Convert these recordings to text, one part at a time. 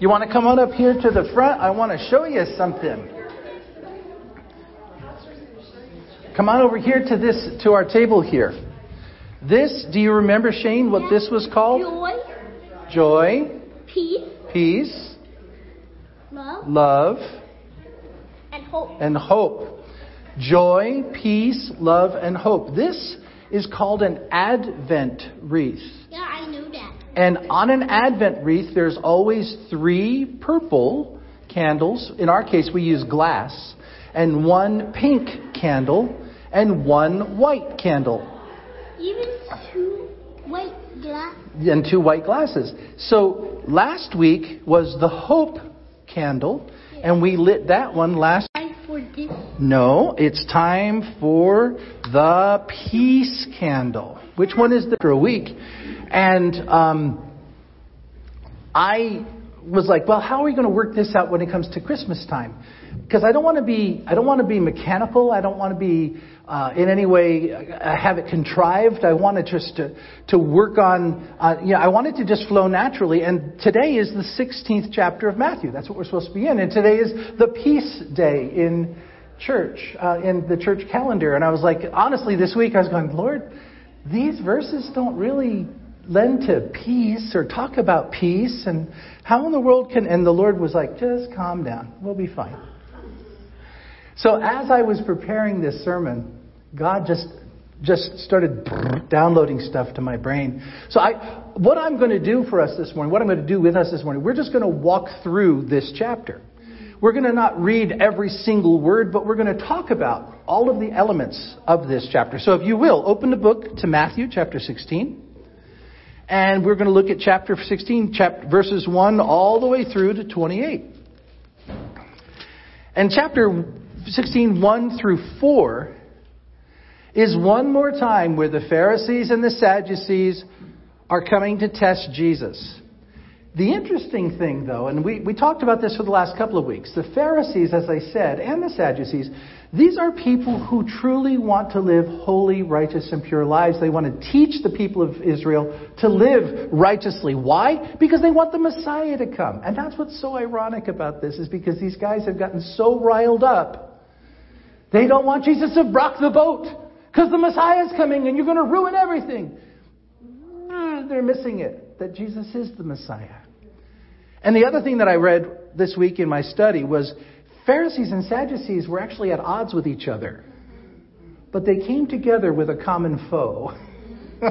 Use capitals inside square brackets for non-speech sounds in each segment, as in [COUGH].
You want to come on up here to the front? I want to show you something. Come on over here to this to our table here. This, do you remember Shane what this was called? Joy, Joy, peace, peace, love, love, and hope. and hope. Joy, peace, love, and hope. This is called an Advent wreath. Yeah, I knew that. And on an Advent wreath, there's always three purple candles. In our case, we use glass. And one pink candle and one white candle. Even two white glass. And two white glasses. So last week was the hope candle, and we lit that one last Time for this. No, it's time for the peace candle. Which one is the for a week? And um, I was like, well, how are we going to work this out when it comes to Christmas time? Because I don't want to be, I don't want to be mechanical. I don't want to be uh, in any way uh, have it contrived. I want wanted just to to work on, uh, you know, I want it to just flow naturally. And today is the 16th chapter of Matthew. That's what we're supposed to be in. And today is the peace day in church, uh, in the church calendar. And I was like, honestly, this week I was going, Lord, these verses don't really lend to peace or talk about peace. And how in the world can, and the Lord was like, just calm down. We'll be fine. So as I was preparing this sermon, God just just started downloading stuff to my brain. So I what I'm going to do for us this morning, what I'm going to do with us this morning, we're just going to walk through this chapter. We're going to not read every single word, but we're going to talk about all of the elements of this chapter. So if you will, open the book to Matthew chapter 16. And we're going to look at chapter 16, chapter, verses 1 all the way through to 28. And chapter 16, 1 through 4 is one more time where the Pharisees and the Sadducees are coming to test Jesus. The interesting thing, though, and we, we talked about this for the last couple of weeks, the Pharisees, as I said, and the Sadducees, these are people who truly want to live holy, righteous, and pure lives. They want to teach the people of Israel to live righteously. Why? Because they want the Messiah to come. And that's what's so ironic about this, is because these guys have gotten so riled up. They don't want Jesus to rock the boat because the Messiah is coming and you're going to ruin everything. They're missing it, that Jesus is the Messiah. And the other thing that I read this week in my study was Pharisees and Sadducees were actually at odds with each other. But they came together with a common foe. [LAUGHS]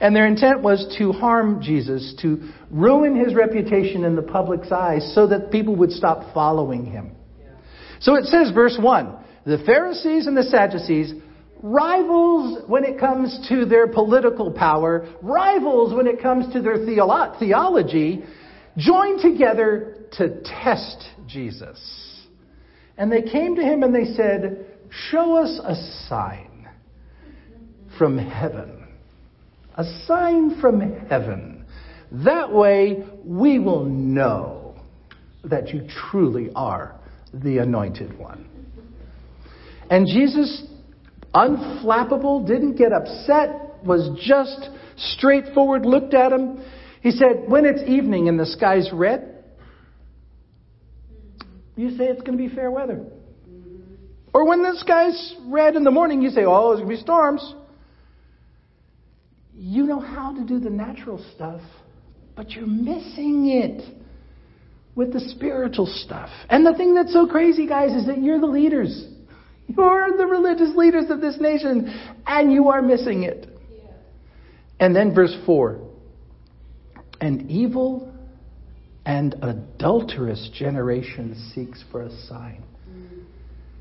and their intent was to harm Jesus, to ruin his reputation in the public's eyes so that people would stop following him. So it says, verse 1 the Pharisees and the Sadducees, rivals when it comes to their political power, rivals when it comes to their theolo- theology, joined together to test Jesus. And they came to him and they said, Show us a sign from heaven. A sign from heaven. That way we will know that you truly are the anointed one. And Jesus, unflappable, didn't get upset, was just straightforward, looked at him. He said, When it's evening and the sky's red, you say it's going to be fair weather. Or when the sky's red in the morning, you say, Oh, there's going to be storms. You know how to do the natural stuff, but you're missing it with the spiritual stuff. And the thing that's so crazy, guys, is that you're the leaders. You're the religious leaders of this nation, and you are missing it. And then verse 4 An evil and adulterous generation seeks for a sign.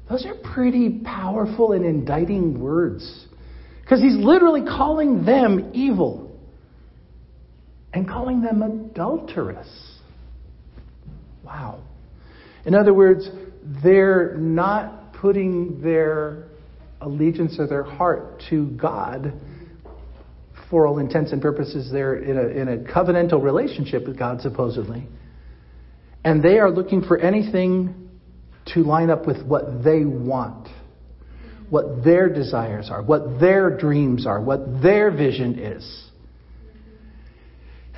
Those are pretty powerful and indicting words. Because he's literally calling them evil and calling them adulterous. Wow. In other words, they're not putting their allegiance or their heart to God. For all intents and purposes, they're in a, in a covenantal relationship with God, supposedly. And they are looking for anything to line up with what they want, what their desires are, what their dreams are, what their vision is.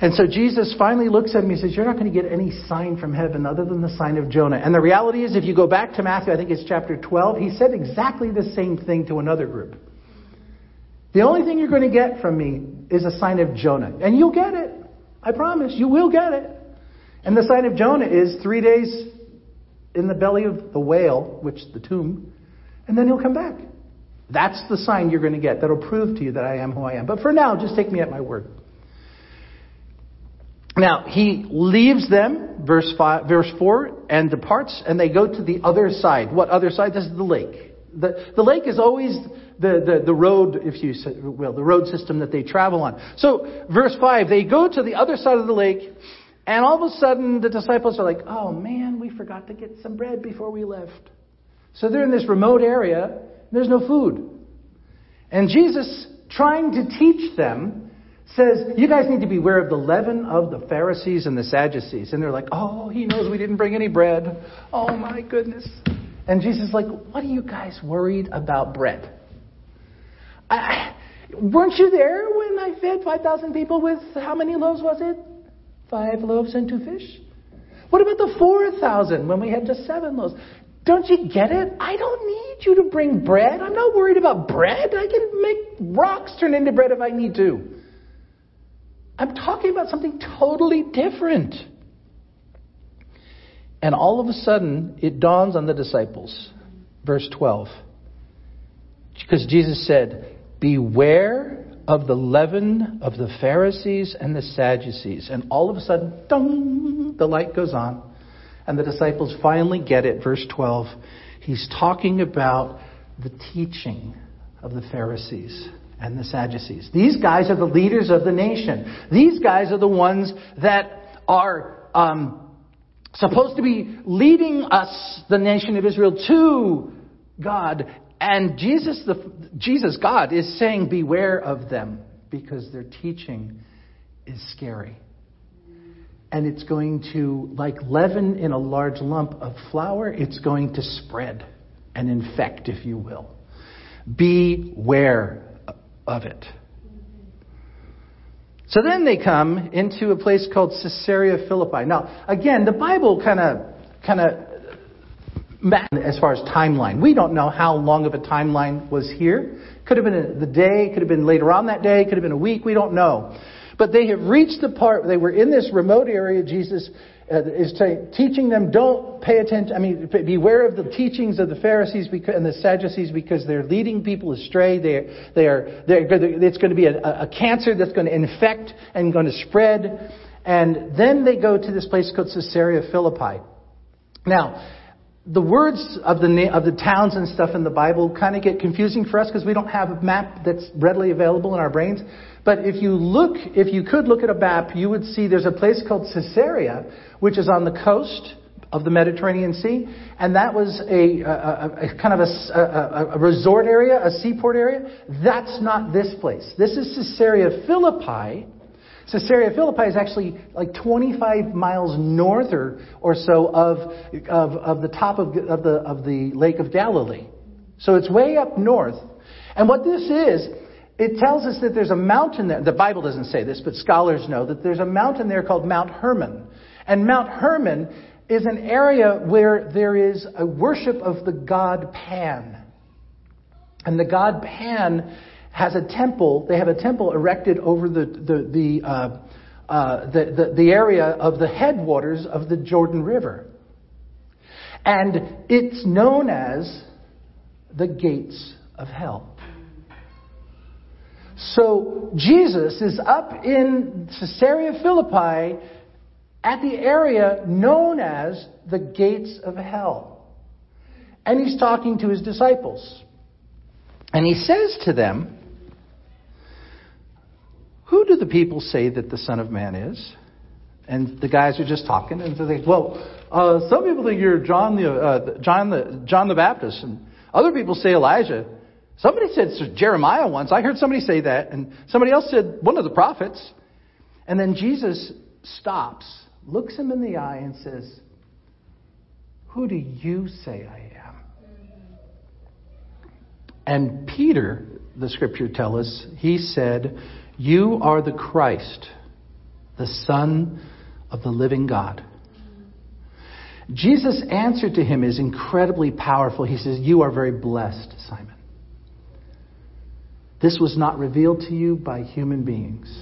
And so Jesus finally looks at him and says, You're not going to get any sign from heaven other than the sign of Jonah. And the reality is, if you go back to Matthew, I think it's chapter 12, he said exactly the same thing to another group. The only thing you're going to get from me is a sign of Jonah. And you'll get it. I promise. You will get it. And the sign of Jonah is three days in the belly of the whale, which is the tomb, and then he'll come back. That's the sign you're going to get that'll prove to you that I am who I am. But for now, just take me at my word. Now, he leaves them, verse, five, verse 4, and departs, and they go to the other side. What other side? This is the lake. The, the lake is always the, the, the road, if you will, the road system that they travel on. So, verse 5, they go to the other side of the lake, and all of a sudden the disciples are like, oh man, we forgot to get some bread before we left. So they're in this remote area, there's no food. And Jesus, trying to teach them, says, You guys need to beware of the leaven of the Pharisees and the Sadducees. And they're like, Oh, he knows we didn't bring any bread. Oh my goodness. And Jesus is like, What are you guys worried about bread? I, weren't you there when I fed 5,000 people with how many loaves was it? Five loaves and two fish? What about the 4,000 when we had just seven loaves? Don't you get it? I don't need you to bring bread. I'm not worried about bread. I can make rocks turn into bread if I need to. I'm talking about something totally different. And all of a sudden, it dawns on the disciples. Verse 12. Because Jesus said, Beware of the leaven of the Pharisees and the Sadducees. And all of a sudden, dong, the light goes on. And the disciples finally get it. Verse 12. He's talking about the teaching of the Pharisees and the Sadducees. These guys are the leaders of the nation. These guys are the ones that are um, supposed to be leading us, the nation of Israel, to God. And Jesus, the, Jesus, God, is saying, beware of them because their teaching is scary. And it's going to, like leaven in a large lump of flour, it's going to spread and infect, if you will. Beware of it. So then they come into a place called Caesarea Philippi. Now, again, the Bible kind of kind of as far as timeline. We don't know how long of a timeline was here. Could have been the day, could have been later on that day, could have been a week, we don't know. But they have reached the part, where they were in this remote area. Jesus uh, is teaching them, don't pay attention. I mean, beware of the teachings of the Pharisees and the Sadducees because they're leading people astray. They're, they are, they're, it's going to be a, a cancer that's going to infect and going to spread. And then they go to this place called Caesarea Philippi. Now, the words of the, of the towns and stuff in the Bible kind of get confusing for us because we don't have a map that's readily available in our brains. But if you look, if you could look at a map, you would see there's a place called Caesarea, which is on the coast of the Mediterranean Sea, and that was a, a, a kind of a, a, resort area, a seaport area. That's not this place. This is Caesarea Philippi. Caesarea Philippi is actually like 25 miles north or, or so of, of, of the top of, of, the, of the Lake of Galilee. So it's way up north. And what this is, it tells us that there's a mountain there. The Bible doesn't say this, but scholars know that there's a mountain there called Mount Hermon. And Mount Hermon is an area where there is a worship of the god Pan. And the god Pan has a temple, they have a temple erected over the, the, the, uh, uh, the, the, the area of the headwaters of the Jordan River. And it's known as the gates of hell. So Jesus is up in Caesarea Philippi at the area known as the gates of hell. And he's talking to his disciples. And he says to them, the people say that the Son of Man is? And the guys are just talking, and so they, well, uh, some people think you're John the uh, John the John the Baptist, and other people say Elijah. Somebody said Jeremiah once. I heard somebody say that. And somebody else said one of the prophets. And then Jesus stops, looks him in the eye, and says, Who do you say I am? And Peter, the scripture tells us, he said, You are the Christ, the Son of the living God. Jesus' answer to him is incredibly powerful. He says, You are very blessed, Simon. This was not revealed to you by human beings.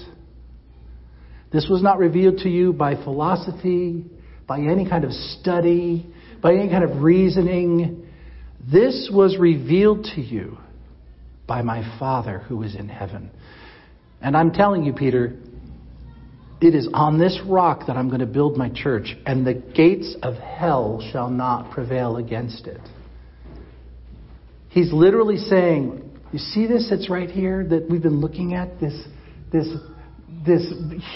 This was not revealed to you by philosophy, by any kind of study, by any kind of reasoning. This was revealed to you by my Father who is in heaven. And I'm telling you, Peter, it is on this rock that I'm going to build my church, and the gates of hell shall not prevail against it. He's literally saying, You see this that's right here that we've been looking at? This, this, this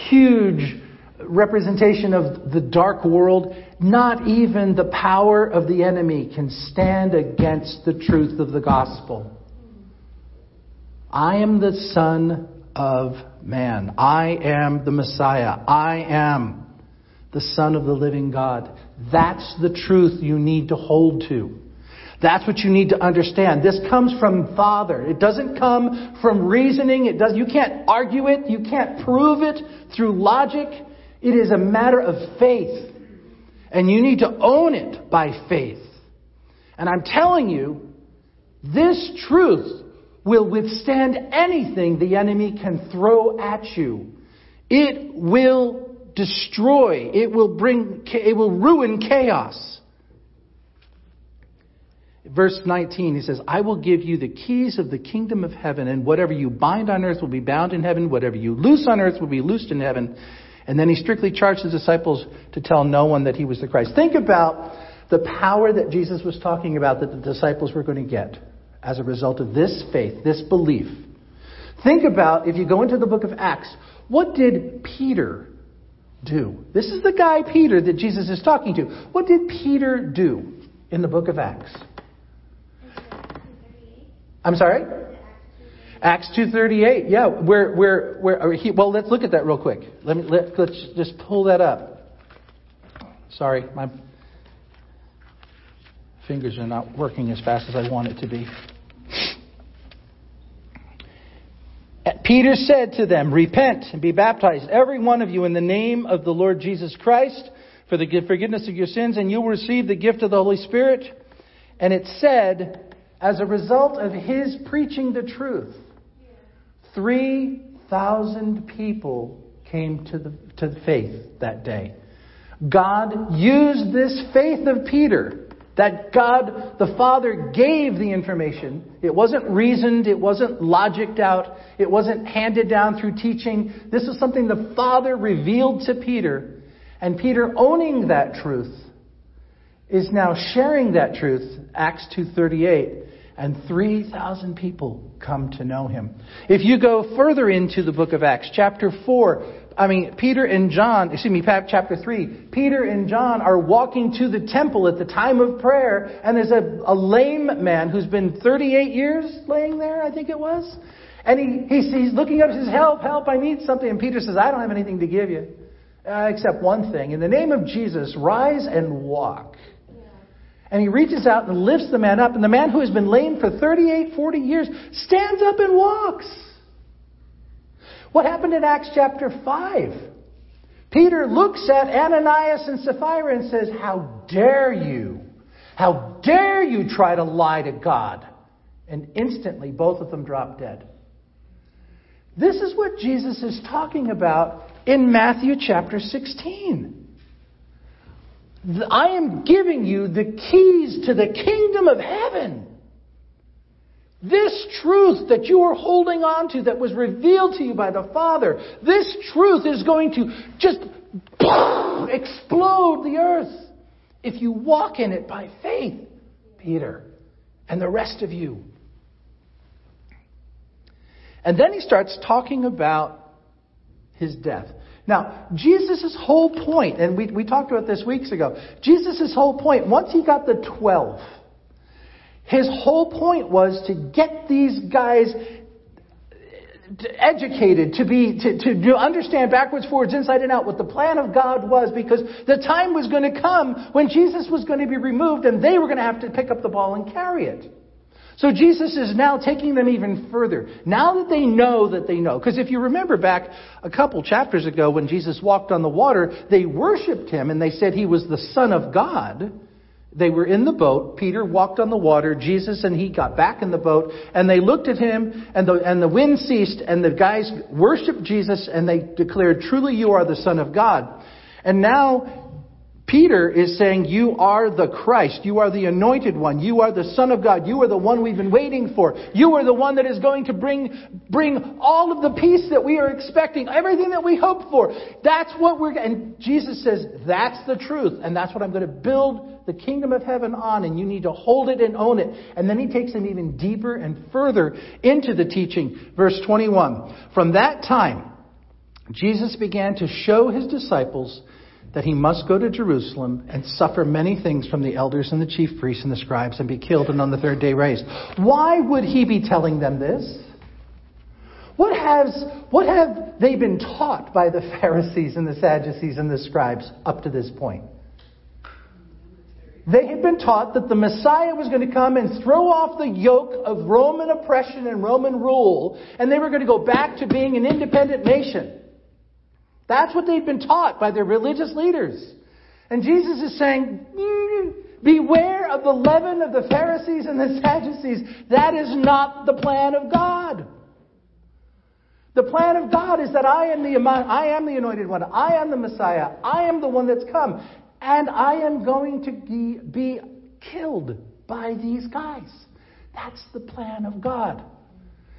huge representation of the dark world. Not even the power of the enemy can stand against the truth of the gospel. I am the Son of Man. I am the Messiah. I am the Son of the living God. That's the truth you need to hold to. That's what you need to understand. This comes from Father. It doesn't come from reasoning. It does, you can't argue it. You can't prove it through logic. It is a matter of faith. And you need to own it by faith. And I'm telling you, this truth will withstand anything the enemy can throw at you. It will destroy. It will bring, it will ruin chaos. Verse 19, he says, I will give you the keys of the kingdom of heaven, and whatever you bind on earth will be bound in heaven, whatever you loose on earth will be loosed in heaven. And then he strictly charged his disciples to tell no one that he was the Christ. Think about the power that Jesus was talking about that the disciples were going to get as a result of this faith, this belief. Think about, if you go into the book of Acts, what did Peter do? This is the guy, Peter, that Jesus is talking to. What did Peter do in the book of Acts? I'm sorry? Acts 2:38. Yeah, where where where he, well, let's look at that real quick. Let me let, let's just pull that up. Sorry, my fingers are not working as fast as I want it to be. Peter said to them, Repent and be baptized, every one of you, in the name of the Lord Jesus Christ, for the forgiveness of your sins, and you will receive the gift of the Holy Spirit. And it said, as a result of his preaching the truth, 3,000 people came to the, to faith that day. God used this faith of Peter that God the Father gave the information. It wasn't reasoned, it wasn't logicked out, it wasn't handed down through teaching. This is something the Father revealed to Peter. And Peter owning that truth is now sharing that truth, Acts 2:38, and 3,000 people come to know him. If you go further into the book of Acts, chapter 4, I mean, Peter and John, excuse me, chapter 3, Peter and John are walking to the temple at the time of prayer, and there's a, a lame man who's been 38 years laying there, I think it was. And he, he's, he's looking up and says, Help, help, I need something. And Peter says, I don't have anything to give you, uh, except one thing. In the name of Jesus, rise and walk. And he reaches out and lifts the man up, and the man who has been lame for 38, 40 years stands up and walks. What happened in Acts chapter 5? Peter looks at Ananias and Sapphira and says, How dare you? How dare you try to lie to God? And instantly, both of them drop dead. This is what Jesus is talking about in Matthew chapter 16. I am giving you the keys to the kingdom of heaven. This truth that you are holding on to that was revealed to you by the Father, this truth is going to just [LAUGHS] explode the earth if you walk in it by faith, Peter, and the rest of you. And then he starts talking about his death. Now, Jesus' whole point, and we, we talked about this weeks ago, Jesus' whole point, once he got the 12, his whole point was to get these guys uh, educated, to be, to, to, understand backwards, forwards, inside and out what the plan of God was because the time was going to come when Jesus was going to be removed and they were going to have to pick up the ball and carry it. So Jesus is now taking them even further. Now that they know that they know. Because if you remember back a couple chapters ago when Jesus walked on the water, they worshiped him and they said he was the Son of God. They were in the boat. Peter walked on the water. Jesus and he got back in the boat and they looked at him and the, and the wind ceased and the guys worshiped Jesus and they declared, truly you are the Son of God. And now Peter is saying, You are the Christ. You are the anointed one. You are the Son of God. You are the one we've been waiting for. You are the one that is going to bring, bring all of the peace that we are expecting, everything that we hope for. That's what we're, and Jesus says, That's the truth. And that's what I'm going to build the kingdom of heaven on. And you need to hold it and own it. And then he takes them even deeper and further into the teaching. Verse 21. From that time, Jesus began to show his disciples that he must go to Jerusalem and suffer many things from the elders and the chief priests and the scribes and be killed and on the third day raised. Why would he be telling them this? What, has, what have they been taught by the [LAUGHS] Pharisees and the Sadducees and the scribes up to this point? They had been taught that the Messiah was going to come and throw off the yoke of Roman oppression and Roman rule, and they were going to go back to being an independent nation. That's what they've been taught by their religious leaders. And Jesus is saying, mm, beware of the leaven of the Pharisees and the Sadducees. That is not the plan of God. The plan of God is that I am the I am the anointed one. I am the Messiah. I am the one that's come. And I am going to be, be killed by these guys. That's the plan of God.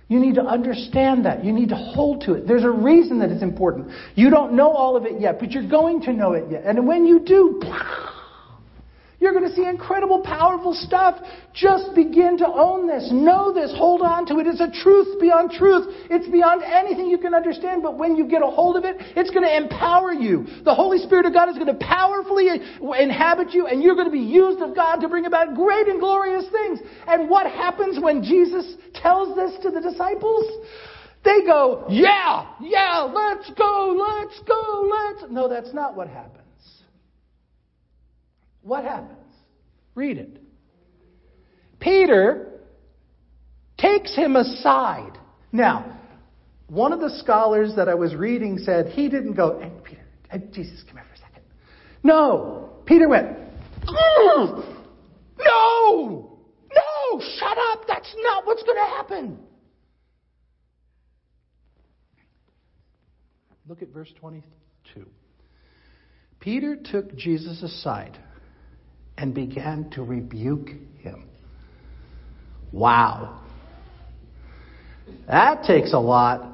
You need to understand that. You need to hold to it. There's a reason that it's important. You don't know all of it yet, but you're going to know it yet. And when you do, you're going to see incredible, powerful stuff. Just begin to own this. Know this. Hold on to it. It's a truth beyond truth. It's beyond anything you can understand. But when you get a hold of it, it's going to empower you. The Holy Spirit of God is going to powerfully inhabit you, and you're going to be used of God to bring about great and glorious things. And what happens when Jesus tells this to the disciples? They go, yeah, yeah, let's go, let's go, let's. No, that's not what happens. What happens? Read it. Peter takes him aside. Now, one of the scholars that I was reading said he didn't go, hey, Peter, hey, Jesus, come here for a second. No. Peter went, mm, no, no, shut up. That's not what's going to happen. Look at verse 22. Peter took Jesus aside and began to rebuke him. Wow. That takes a lot.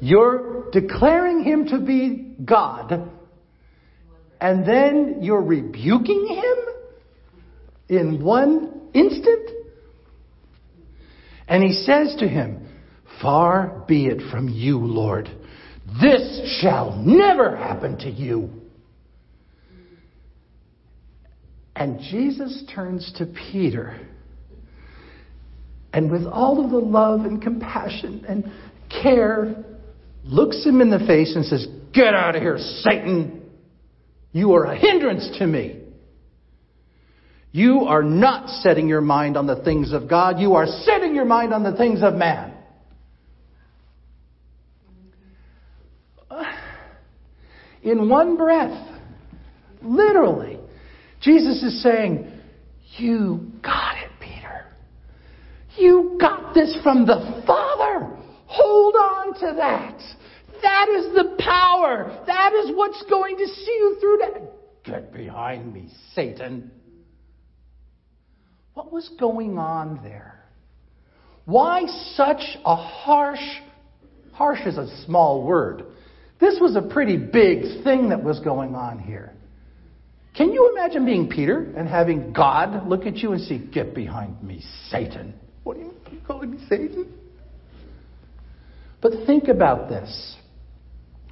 You're declaring him to be God, and then you're rebuking him in one instant? And he says to him, Far be it from you, Lord. This shall never happen to you. And Jesus turns to Peter and, with all of the love and compassion and care, looks him in the face and says, Get out of here, Satan! You are a hindrance to me. You are not setting your mind on the things of God, you are setting your mind on the things of man. [SIGHS] In one breath, literally, Jesus is saying, You got it, Peter. You got this from the Father. Hold on to that. That is the power. That is what's going to see you through that. Get behind me, Satan. What was going on there? Why such a harsh, harsh is a small word. This was a pretty big thing that was going on here. Can you imagine being Peter and having God look at you and say, Get behind me, Satan? What are you, are you calling me Satan? But think about this.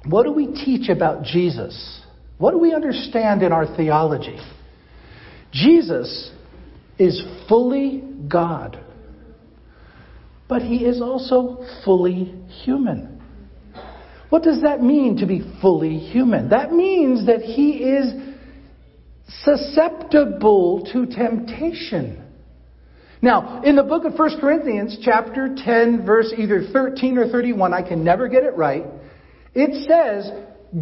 What do we teach about Jesus? What do we understand in our theology? Jesus is fully God, but he is also fully human. What does that mean to be fully human? That means that he is susceptible to temptation. Now, in the book of 1 Corinthians, chapter 10, verse either 13 or 31, I can never get it right, it says,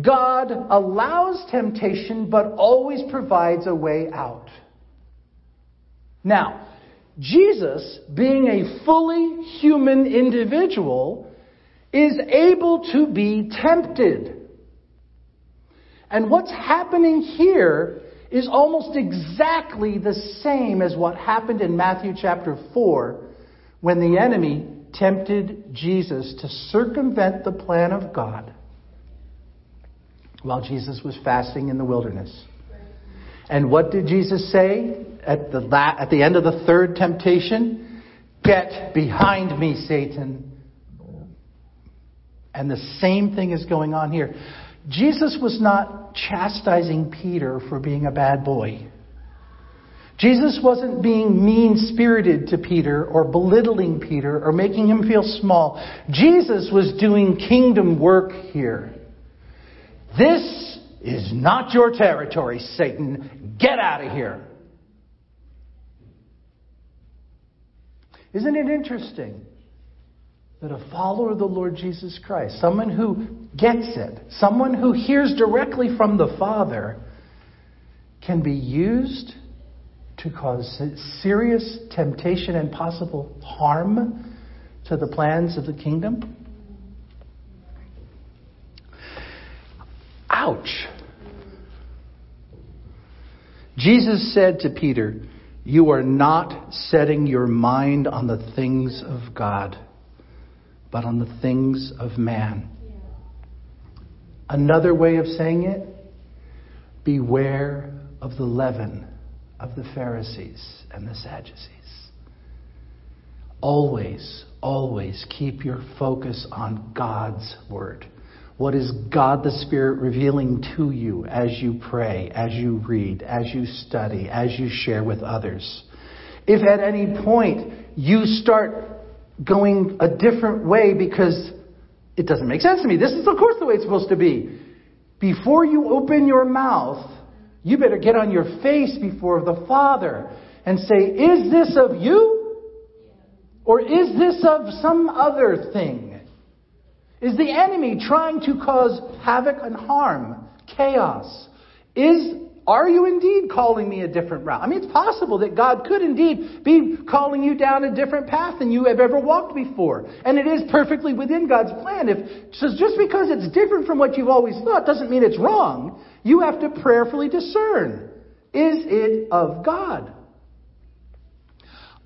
God allows temptation but always provides a way out. Now, Jesus, being a fully human individual, is able to be tempted. And what's happening here is almost exactly the same as what happened in Matthew chapter 4 when the enemy tempted Jesus to circumvent the plan of God while Jesus was fasting in the wilderness. And what did Jesus say at the, la- at the end of the third temptation? Get behind me, Satan. And the same thing is going on here. Jesus was not chastising Peter for being a bad boy. Jesus wasn't being mean spirited to Peter or belittling Peter or making him feel small. Jesus was doing kingdom work here. This is not your territory, Satan. Get out of here. Isn't it interesting that a follower of the Lord Jesus Christ, someone who gets it, someone who hears directly from the Father, can be used to cause serious temptation and possible harm to the plans of the kingdom? Ouch. Jesus said to Peter, You are not setting your mind on the things of God, but on the things of man. Another way of saying it, beware of the leaven of the Pharisees and the Sadducees. Always, always keep your focus on God's Word. What is God the Spirit revealing to you as you pray, as you read, as you study, as you share with others? If at any point you start going a different way because it doesn't make sense to me, this is of course the way it's supposed to be. Before you open your mouth, you better get on your face before the Father and say, Is this of you? Or is this of some other thing? Is the enemy trying to cause havoc and harm, chaos? Is are you indeed calling me a different route? I mean, it's possible that God could indeed be calling you down a different path than you have ever walked before. And it is perfectly within God's plan. If, so just because it's different from what you've always thought doesn't mean it's wrong. You have to prayerfully discern. Is it of God?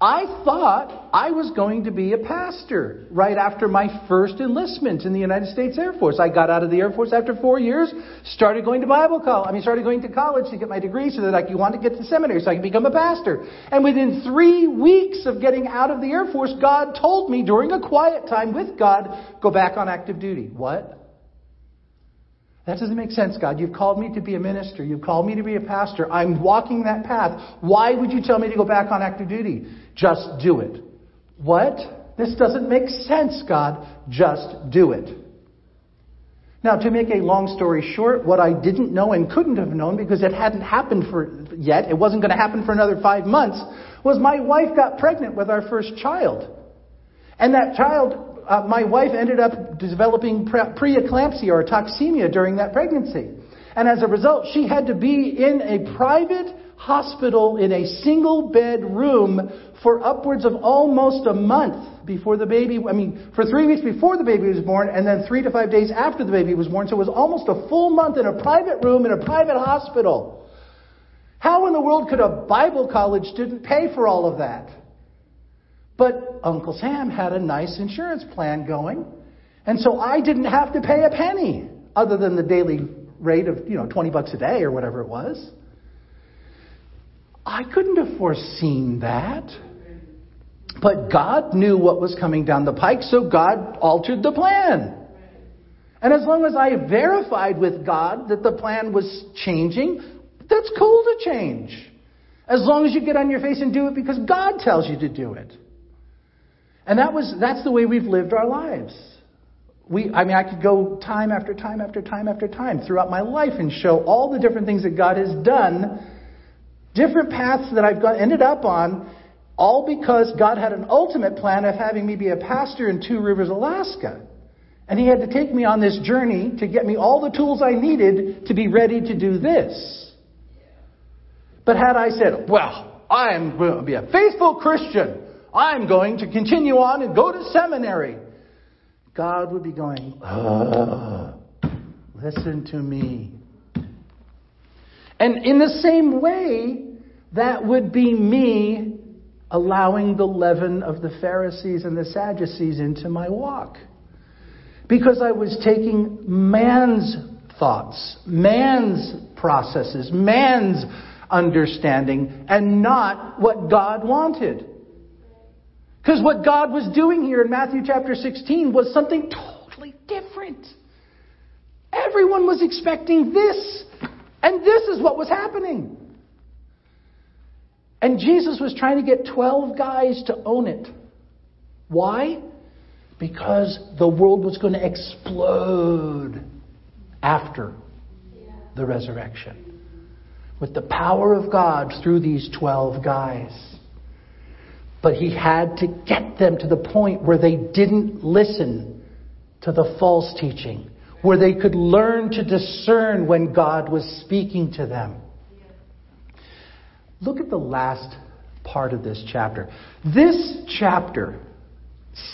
I thought I was going to be a pastor right after my first enlistment in the United States Air Force. I got out of the Air Force after four years, started going to Bible college. I mean, started going to college to get my degree so that I could want to get to seminary so I could become a pastor. And within three weeks of getting out of the Air Force, God told me during a quiet time with God, go back on active duty. What? That doesn't make sense, God. You've called me to be a minister. You've called me to be a pastor. I'm walking that path. Why would you tell me to go back on active duty? Just do it. What? This doesn't make sense, God. Just do it. Now, to make a long story short, what I didn't know and couldn't have known because it hadn't happened for yet, it wasn't going to happen for another five months, was my wife got pregnant with our first child. And that child uh, my wife ended up developing pre- preeclampsia or toxemia during that pregnancy. And as a result, she had to be in a private hospital in a single bed room for upwards of almost a month before the baby, I mean, for three weeks before the baby was born, and then three to five days after the baby was born. So it was almost a full month in a private room in a private hospital. How in the world could a Bible college student pay for all of that? But Uncle Sam had a nice insurance plan going, and so I didn't have to pay a penny other than the daily rate of, you know, 20 bucks a day or whatever it was. I couldn't have foreseen that. But God knew what was coming down the pike, so God altered the plan. And as long as I verified with God that the plan was changing, that's cool to change. As long as you get on your face and do it because God tells you to do it. And that was, that's the way we've lived our lives. We, I mean, I could go time after time after time after time throughout my life and show all the different things that God has done, different paths that I've ended up on, All because God had an ultimate plan of having me be a pastor in Two Rivers, Alaska. And He had to take me on this journey to get me all the tools I needed to be ready to do this. But had I said, well, I am going to be a faithful Christian, I'm going to continue on and go to seminary, God would be going, uh, listen to me. And in the same way, that would be me allowing the leaven of the Pharisees and the Sadducees into my walk. Because I was taking man's thoughts, man's processes, man's understanding, and not what God wanted. Because what God was doing here in Matthew chapter 16 was something totally different. Everyone was expecting this, and this is what was happening. And Jesus was trying to get 12 guys to own it. Why? Because the world was going to explode after the resurrection. With the power of God through these 12 guys. But he had to get them to the point where they didn't listen to the false teaching, where they could learn to discern when God was speaking to them. Look at the last part of this chapter. This chapter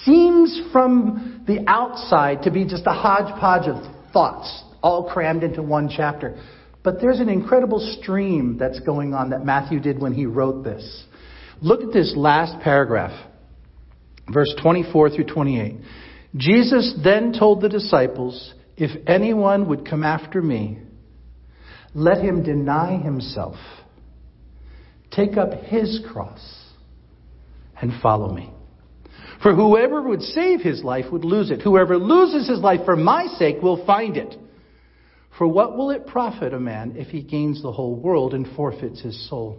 seems from the outside to be just a hodgepodge of thoughts, all crammed into one chapter. But there's an incredible stream that's going on that Matthew did when he wrote this. Look at this last paragraph, verse 24 through 28. Jesus then told the disciples, If anyone would come after me, let him deny himself Take up his cross and follow me. For whoever would save his life would lose it. Whoever loses his life for my sake will find it. For what will it profit a man if he gains the whole world and forfeits his soul?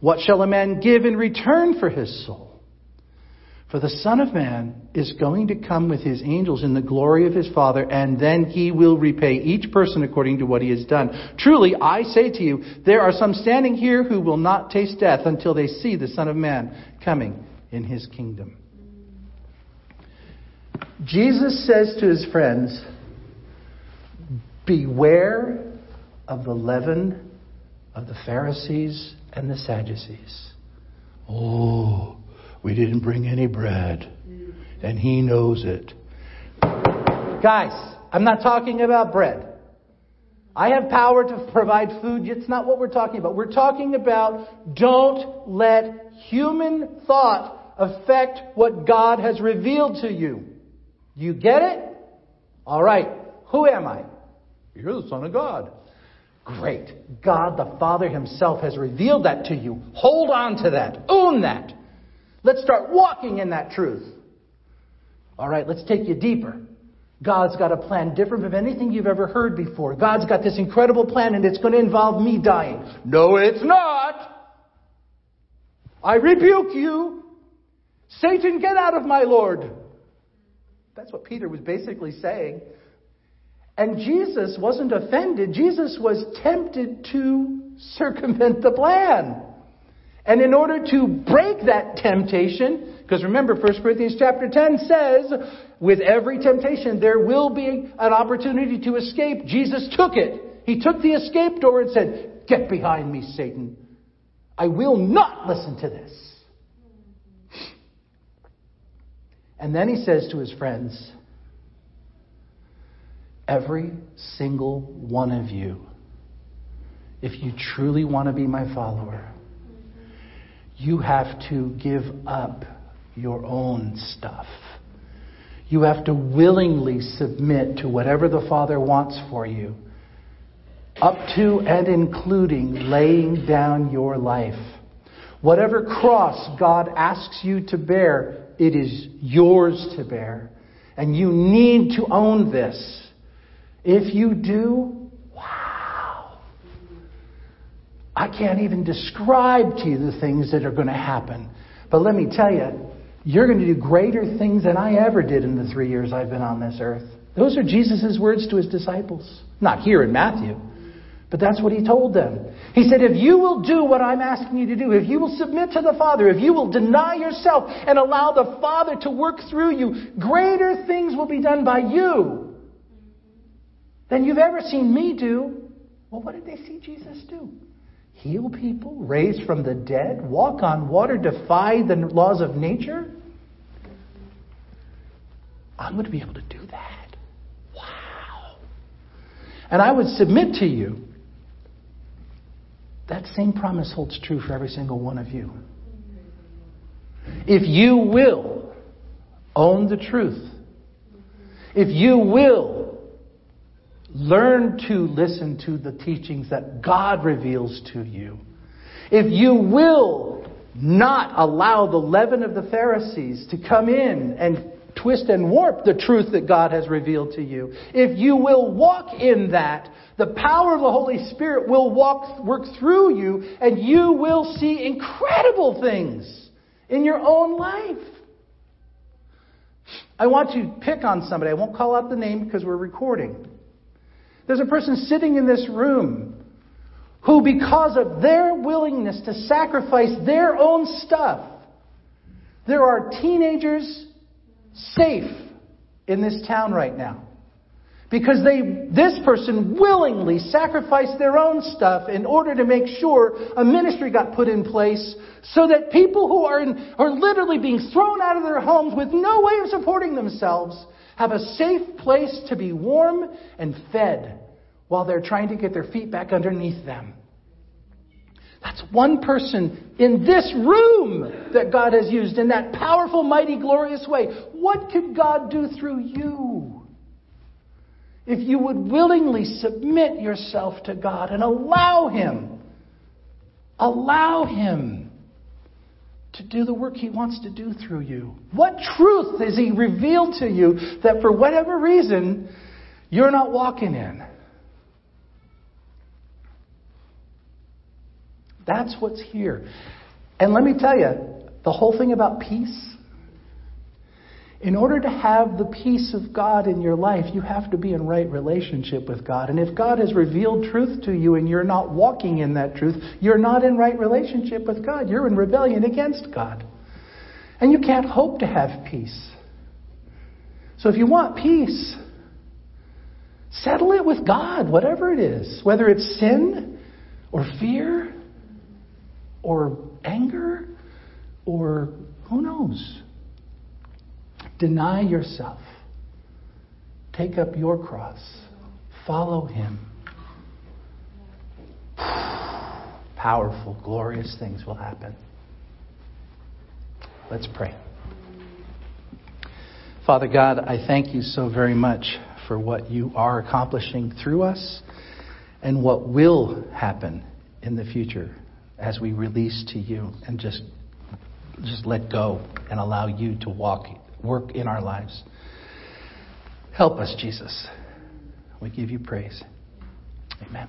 What shall a man give in return for his soul? For the Son of Man is going to come with his angels in the glory of his Father, and then he will repay each person according to what he has done. Truly, I say to you, there are some standing here who will not taste death until they see the Son of Man coming in his kingdom. Jesus says to his friends, Beware of the leaven of the Pharisees and the Sadducees. Oh, we didn't bring any bread. And he knows it. Guys, I'm not talking about bread. I have power to provide food. It's not what we're talking about. We're talking about don't let human thought affect what God has revealed to you. You get it? All right. Who am I? You're the Son of God. Great. God the Father Himself has revealed that to you. Hold on to that. Own that. Let's start walking in that truth. All right, let's take you deeper. God's got a plan different from anything you've ever heard before. God's got this incredible plan and it's going to involve me dying. No, it's not. I rebuke you. Satan, get out of my Lord. That's what Peter was basically saying. And Jesus wasn't offended. Jesus was tempted to circumvent the plan. And in order to break that temptation, because remember 1 Corinthians chapter 10 says, with every temptation there will be an opportunity to escape. Jesus took it. He took the escape door and said, Get behind me, Satan. I will not listen to this. And then he says to his friends, Every single one of you, if you truly want to be my follower, you have to give up your own stuff. You have to willingly submit to whatever the Father wants for you, up to and including laying down your life. Whatever cross God asks you to bear, it is yours to bear. And you need to own this. If you do, I can't even describe to you the things that are going to happen. But let me tell you, you're going to do greater things than I ever did in the three years I've been on this earth. Those are Jesus' words to his disciples. Not here in Matthew, But that's what he told them. He said, if you will do what I'm asking you to do, if you will submit to the Father, if you will deny yourself and allow the Father to work through you, greater things will be done by you than you've ever seen me do. Well, what did they see Jesus do? Heal people, raise from the dead, walk on water, defy the laws of nature? I'm going to be able to do that. Wow. And I would submit to you that same promise holds true for every single one of you. If you will own the truth, if you will learn to listen to the teachings that God reveals to you, if you will not allow the leaven of the Pharisees to come in and twist and warp the truth that God has revealed to you, if you will walk in that, the power of the Holy Spirit will walk, work through you and you will see incredible things in your own life. I want to pick on somebody. I won't call out the name because we're recording. There's a person sitting in this room who, because of their willingness to sacrifice their own stuff, there are teenagers safe in this town right now. Because they, this person willingly sacrificed their own stuff in order to make sure a ministry got put in place so that people who are, in, are literally being thrown out of their homes with no way of supporting themselves have a safe place to be warm and fed while they're trying to get their feet back underneath them. That's one person in this room that God has used in that powerful, mighty, glorious way. What could God do through you? If you would willingly submit yourself to God and allow Him, allow Him to do the work He wants to do through you. What truth has He revealed to you that for whatever reason you're not walking in? That's what's here. And let me tell you, the whole thing about peace, in order to have the peace of God in your life, you have to be in right relationship with God. And if God has revealed truth to you and you're not walking in that truth, you're not in right relationship with God. You're in rebellion against God. And you can't hope to have peace. So if you want peace, settle it with God, whatever it is, whether it's sin or fear or anger or who knows. Deny yourself. Take up your cross. Follow him. Powerful, glorious things will happen. Let's pray. Father God, I thank you so very much for what you are accomplishing through us and what will happen in the future as we release to you and just just let go and allow you to walk work in our lives. Help us, Jesus. We give you praise. Amen.